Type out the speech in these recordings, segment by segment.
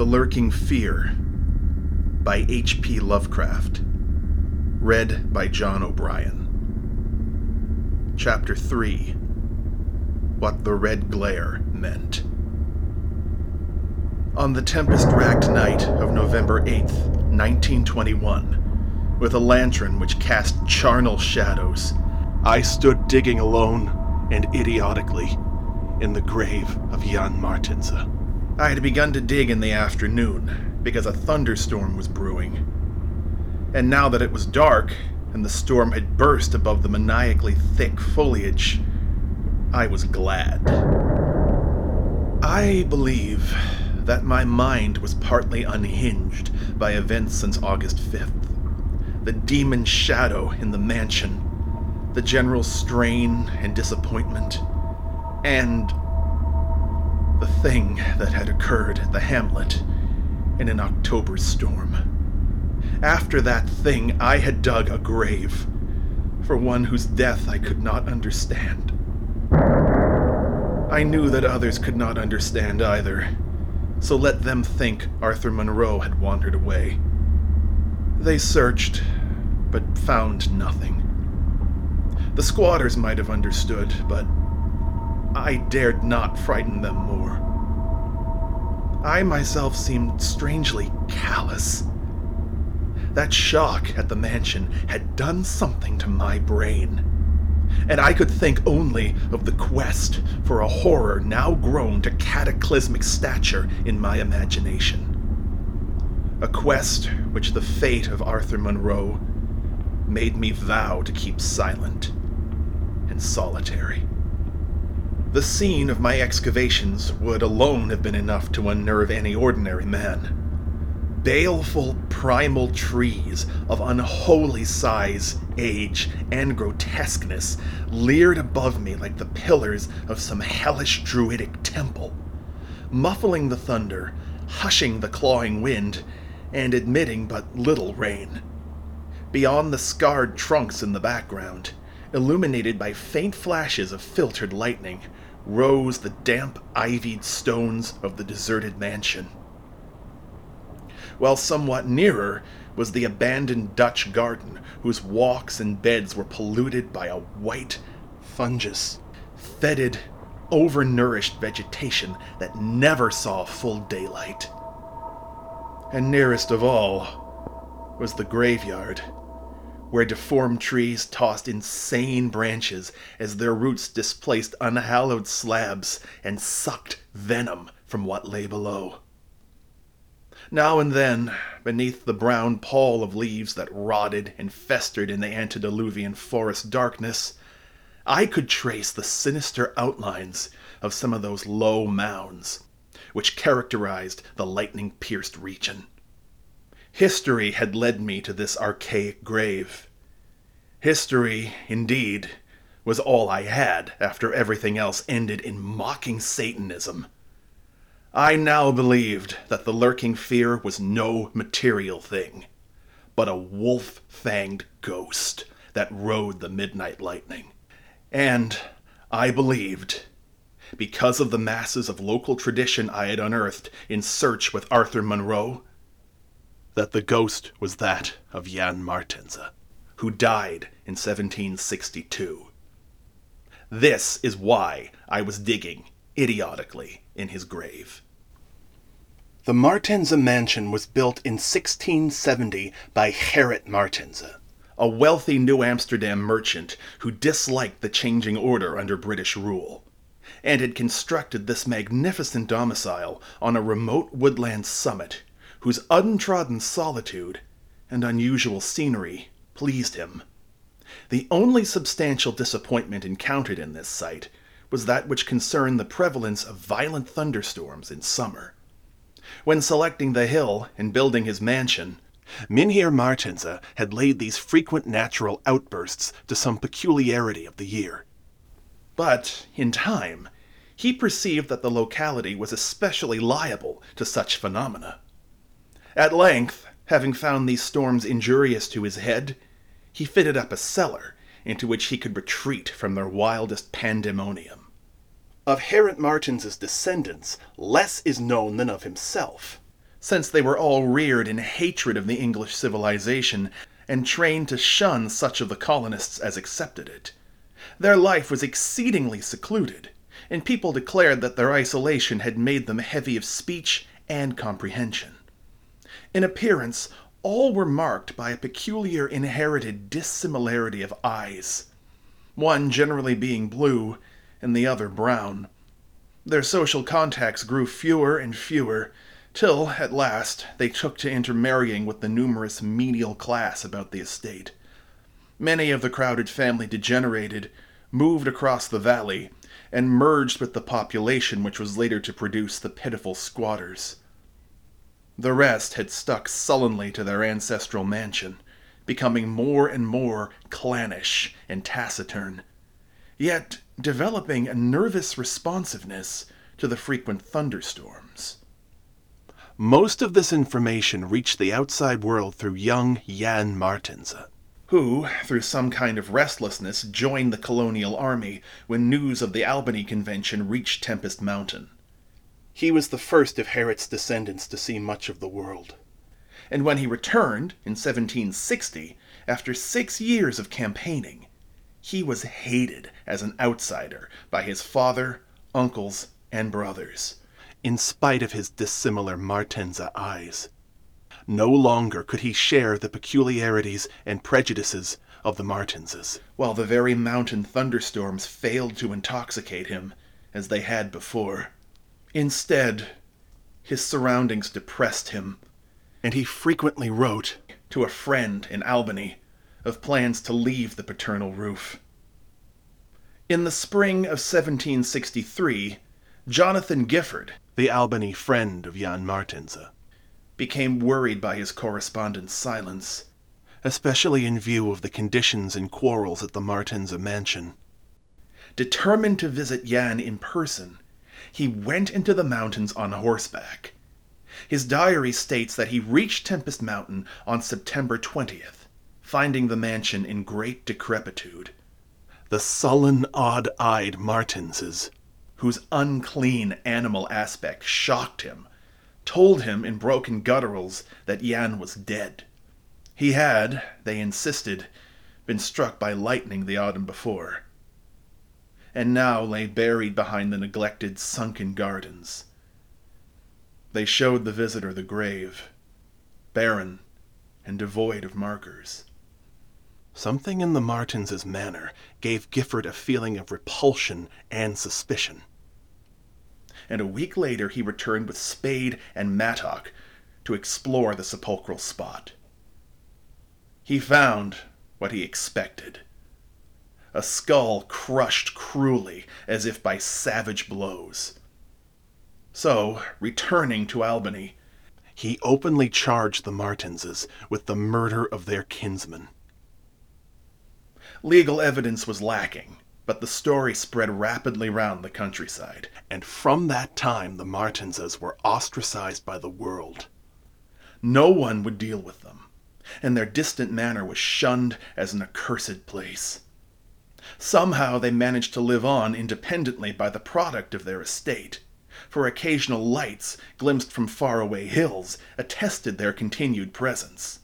The Lurking Fear by H.P. Lovecraft. Read by John O'Brien. Chapter 3 What the Red Glare Meant. On the tempest racked night of November 8th, 1921, with a lantern which cast charnel shadows, I stood digging alone and idiotically in the grave of Jan Martense. I had begun to dig in the afternoon because a thunderstorm was brewing. And now that it was dark and the storm had burst above the maniacally thick foliage, I was glad. I believe that my mind was partly unhinged by events since August 5th. The demon shadow in the mansion, the general strain and disappointment, and thing that had occurred at the hamlet in an October storm. After that thing, I had dug a grave for one whose death I could not understand. I knew that others could not understand either, so let them think Arthur Munroe had wandered away. They searched, but found nothing. The squatters might have understood, but I dared not frighten them more. I myself seemed strangely callous. That shock at the mansion had done something to my brain, and I could think only of the quest for a horror now grown to cataclysmic stature in my imagination. A quest which the fate of Arthur Munroe made me vow to keep silent and solitary. The scene of my excavations would alone have been enough to unnerve any ordinary man. Baleful primal trees of unholy size, age, and grotesqueness leered above me like the pillars of some hellish druidic temple, muffling the thunder, hushing the clawing wind, and admitting but little rain. Beyond the scarred trunks in the background, illuminated by faint flashes of filtered lightning, rose the damp, ivied stones of the deserted mansion. While somewhat nearer was the abandoned Dutch garden, whose walks and beds were polluted by a white fungus, fetid, overnourished vegetation that never saw full daylight. And nearest of all was the graveyard where deformed trees tossed insane branches as their roots displaced unhallowed slabs and sucked venom from what lay below. Now and then, beneath the brown pall of leaves that rotted and festered in the antediluvian forest darkness, I could trace the sinister outlines of some of those low mounds which characterized the lightning pierced region. History had led me to this archaic grave. History, indeed, was all I had after everything else ended in mocking Satanism. I now believed that the lurking fear was no material thing, but a wolf fanged ghost that rode the midnight lightning. And I believed, because of the masses of local tradition I had unearthed in search with Arthur Munroe, that the ghost was that of Jan Martense, who died in 1762. This is why I was digging, idiotically, in his grave. The Martense mansion was built in 1670 by Gerrit Martense, a wealthy New Amsterdam merchant who disliked the changing order under British rule, and had constructed this magnificent domicile on a remote woodland summit whose untrodden solitude and unusual scenery pleased him. The only substantial disappointment encountered in this site was that which concerned the prevalence of violent thunderstorms in summer. When selecting the hill and building his mansion, Mynheer Martense had laid these frequent natural outbursts to some peculiarity of the year. But, in time, he perceived that the locality was especially liable to such phenomena. At length, having found these storms injurious to his head, he fitted up a cellar into which he could retreat from their wildest pandemonium. Of Gerrit Martense's descendants, less is known than of himself, since they were all reared in hatred of the English civilization and trained to shun such of the colonists as accepted it. Their life was exceedingly secluded, and people declared that their isolation had made them heavy of speech and comprehension. In appearance, all were marked by a peculiar inherited dissimilarity of eyes, one generally being blue and the other brown. Their social contacts grew fewer and fewer, till, at last, they took to intermarrying with the numerous menial class about the estate. Many of the crowded family degenerated, moved across the valley, and merged with the population which was later to produce the pitiful squatters. The rest had stuck sullenly to their ancestral mansion, becoming more and more clannish and taciturn, yet developing a nervous responsiveness to the frequent thunderstorms. Most of this information reached the outside world through young Jan Martense, who, through some kind of restlessness, joined the colonial army when news of the Albany Convention reached Tempest Mountain. He was the first of Gerrit's descendants to see much of the world. And when he returned, in 1760, after six years of campaigning, he was hated as an outsider by his father, uncles, and brothers, in spite of his dissimilar Martense eyes. No longer could he share the peculiarities and prejudices of the Martenses, while the very mountain thunderstorms failed to intoxicate him as they had before. Instead, his surroundings depressed him, and he frequently wrote to a friend in Albany of plans to leave the paternal roof. In the spring of 1763, Jonathan Gifford, the Albany friend of Jan Martense, became worried by his correspondent's silence, especially in view of the conditions and quarrels at the Martense mansion. Determined to visit Jan in person, he went into the mountains on horseback. His diary states that he reached Tempest Mountain on September 20th, finding the mansion in great decrepitude. The sullen, odd eyed Martenses, whose unclean animal aspect shocked him, told him in broken gutturals that Jan was dead. He had, they insisted, been struck by lightning the autumn before and now lay buried behind the neglected sunken gardens. They showed the visitor the grave, barren and devoid of markers. Something in the Martins' manner gave Gifford a feeling of repulsion and suspicion. And a week later he returned with spade and mattock to explore the sepulchral spot. He found what he expected a skull crushed cruelly as if by savage blows. So, returning to Albany, he openly charged the Martenses with the murder of their kinsman. Legal evidence was lacking, but the story spread rapidly round the countryside, and from that time the Martenses were ostracized by the world. No one would deal with them, and their distant manor was shunned as an accursed place. Somehow they managed to live on independently by the product of their estate, for occasional lights, glimpsed from far-away hills, attested their continued presence.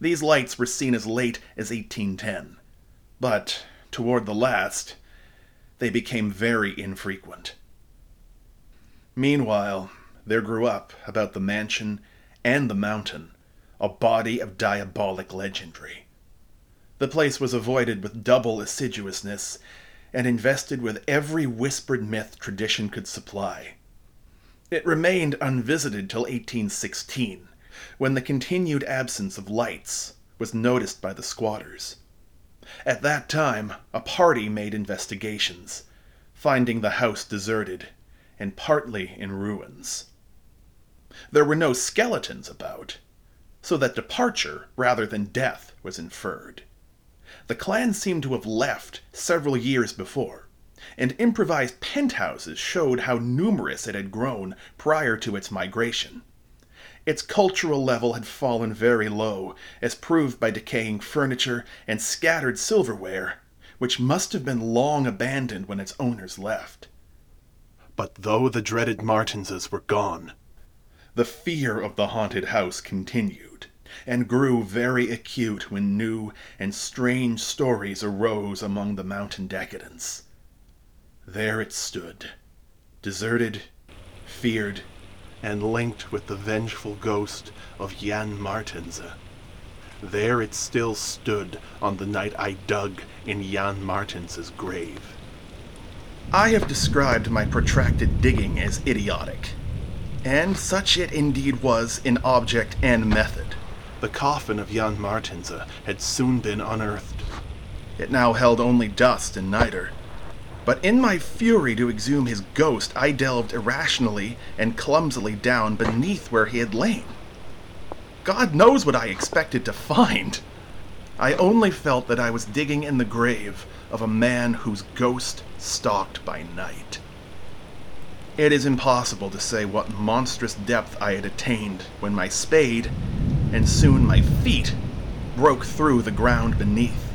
These lights were seen as late as 1810, but toward the last, they became very infrequent. Meanwhile, there grew up about the mansion and the mountain a body of diabolic legendry. The place was avoided with double assiduousness, and invested with every whispered myth tradition could supply. It remained unvisited till 1816, when the continued absence of lights was noticed by the squatters. At that time, a party made investigations, finding the house deserted and partly in ruins. There were no skeletons about, so that departure rather than death was inferred. The clan seemed to have left several years before, and improvised penthouses showed how numerous it had grown prior to its migration. Its cultural level had fallen very low, as proved by decaying furniture and scattered silverware, which must have been long abandoned when its owners left. But though the dreaded Martenses were gone, The fear of the haunted house continued, and grew very acute when new and strange stories arose among the mountain decadents. There it stood, deserted, feared, and linked with the vengeful ghost of Jan Martense. There it still stood on the night I dug in Jan Martense's grave. I have described my protracted digging as idiotic, and such it indeed was in object and method. The coffin of Jan Martense had soon been unearthed. It now held only dust and niter. But in my fury to exhume his ghost, I delved irrationally and clumsily down beneath where he had lain. God knows what I expected to find. I only felt that I was digging in the grave of a man whose ghost stalked by night. It is impossible to say what monstrous depth I had attained when my spade, and soon my feet, broke through the ground beneath.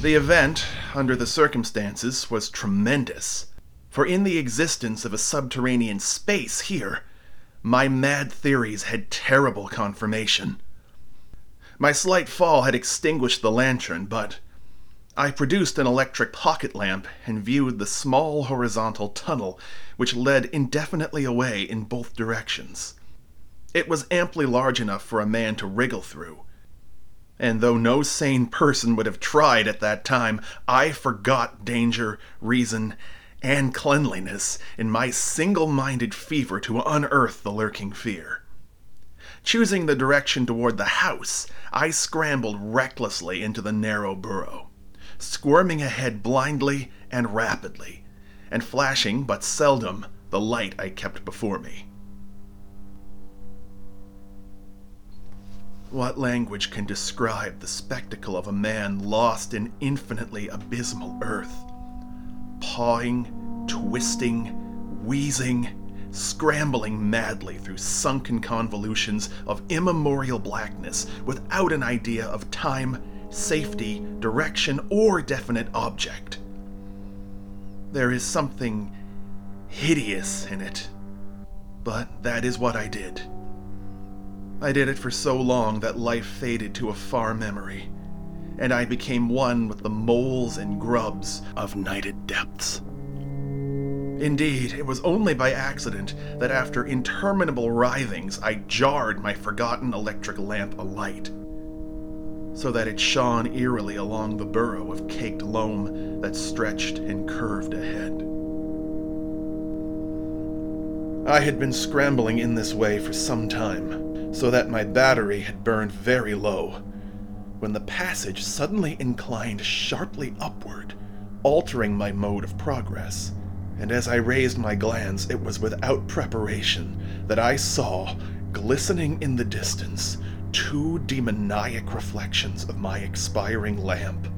The event, under the circumstances, was tremendous. For in the existence of a subterranean space here, my mad theories had terrible confirmation. My slight fall had extinguished the lantern, but I produced an electric pocket lamp and viewed the small horizontal tunnel which led indefinitely away in both directions. It was amply large enough for a man to wriggle through and though no sane person would have tried at that time, I forgot danger, reason, and cleanliness in my single minded fever to unearth the lurking fear. Choosing the direction toward the house, I scrambled recklessly into the narrow burrow, squirming ahead blindly and rapidly, and flashing but seldom the light I kept before me. What language can describe the spectacle of a man lost in infinitely abysmal earth? Pawing, twisting, wheezing, scrambling madly through sunken convolutions of immemorial blackness without an idea of time, safety, direction, or definite object. There is something hideous in it, but that is what I did. I did it for so long that life faded to a far memory, and I became one with the moles and grubs of nighted depths. Indeed, it was only by accident that after interminable writhings I jarred my forgotten electric lamp alight, so that it shone eerily along the burrow of caked loam that stretched and curved ahead. I had been scrambling in this way for some time so that my battery had burned very low, when the passage suddenly inclined sharply upward, altering my mode of progress. And as I raised my glance, it was without preparation that I saw, glistening in the distance, two demoniac reflections of my expiring lamp.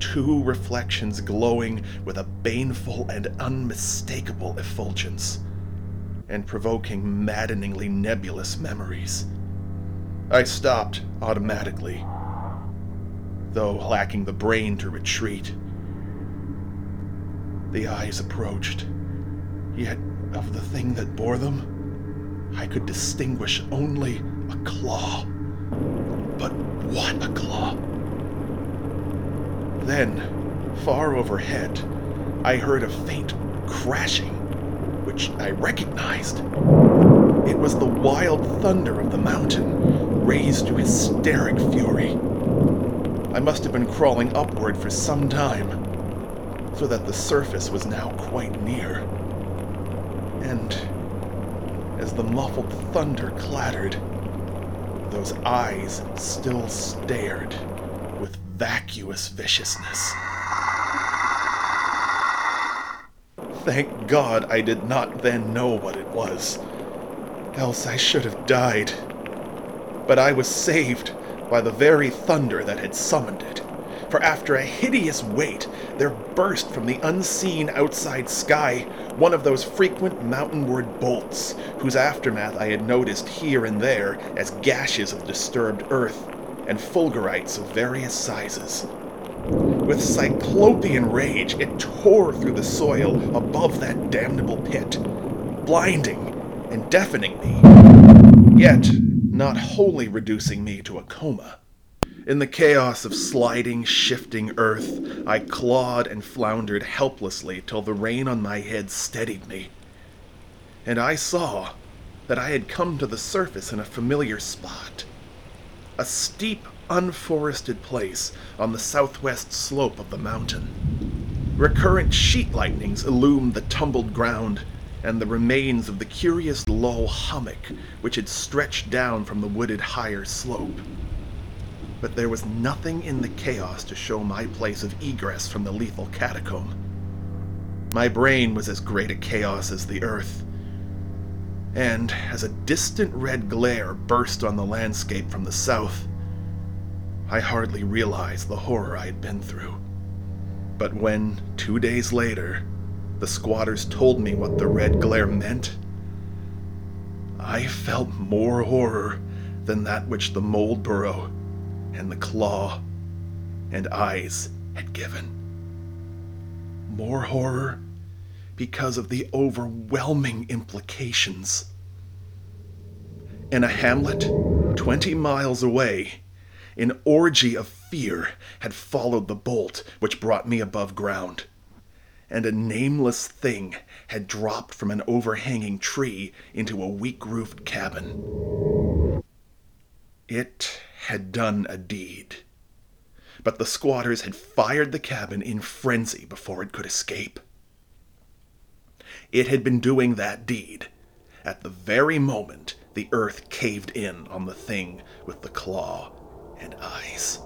Two reflections glowing with a baneful and unmistakable effulgence and provoking maddeningly nebulous memories. I stopped automatically, though lacking the brain to retreat. The eyes approached, yet of the thing that bore them, I could distinguish only a claw. But what a claw! Then, far overhead, I heard a faint crashing which I recognized. It was the wild thunder of the mountain, raised to hysteric fury. I must have been crawling upward for some time, so that the surface was now quite near. And as the muffled thunder clattered, those eyes still stared with vacuous viciousness. Thank God I did not then know what it was. Else I should have died. But I was saved by the very thunder that had summoned it. For after a hideous wait, there burst from the unseen outside sky one of those frequent mountainward bolts, whose aftermath I had noticed here and there as gashes of disturbed earth and fulgurites of various sizes. With cyclopean rage, it tore through the soil above that damnable pit, blinding and deafening me, yet not wholly reducing me to a coma. In the chaos of sliding, shifting earth, I clawed and floundered helplessly till the rain on my head steadied me. And I saw that I had come to the surface in a familiar spot. A steep, unforested place on the southwest slope of the mountain. Recurrent sheet lightnings illumined the tumbled ground and the remains of the curious low hummock which had stretched down from the wooded higher slope. But there was nothing in the chaos to show my place of egress from the lethal catacomb. My brain was as great a chaos as the earth. And as a distant red glare burst on the landscape from the south, I hardly realized the horror I had been through. But when, two days later, the squatters told me what the red glare meant, I felt more horror than that which the mold burrow and the claw and eyes had given. More horror because of the overwhelming implications. In a hamlet 20 miles away, an orgy of fear had followed the bolt which brought me above ground, and a nameless thing had dropped from an overhanging tree into a weak roofed cabin. It had done a deed, but the squatters had fired the cabin in frenzy before it could escape. It had been doing that deed at the very moment the earth caved in on the thing with the claw and eyes.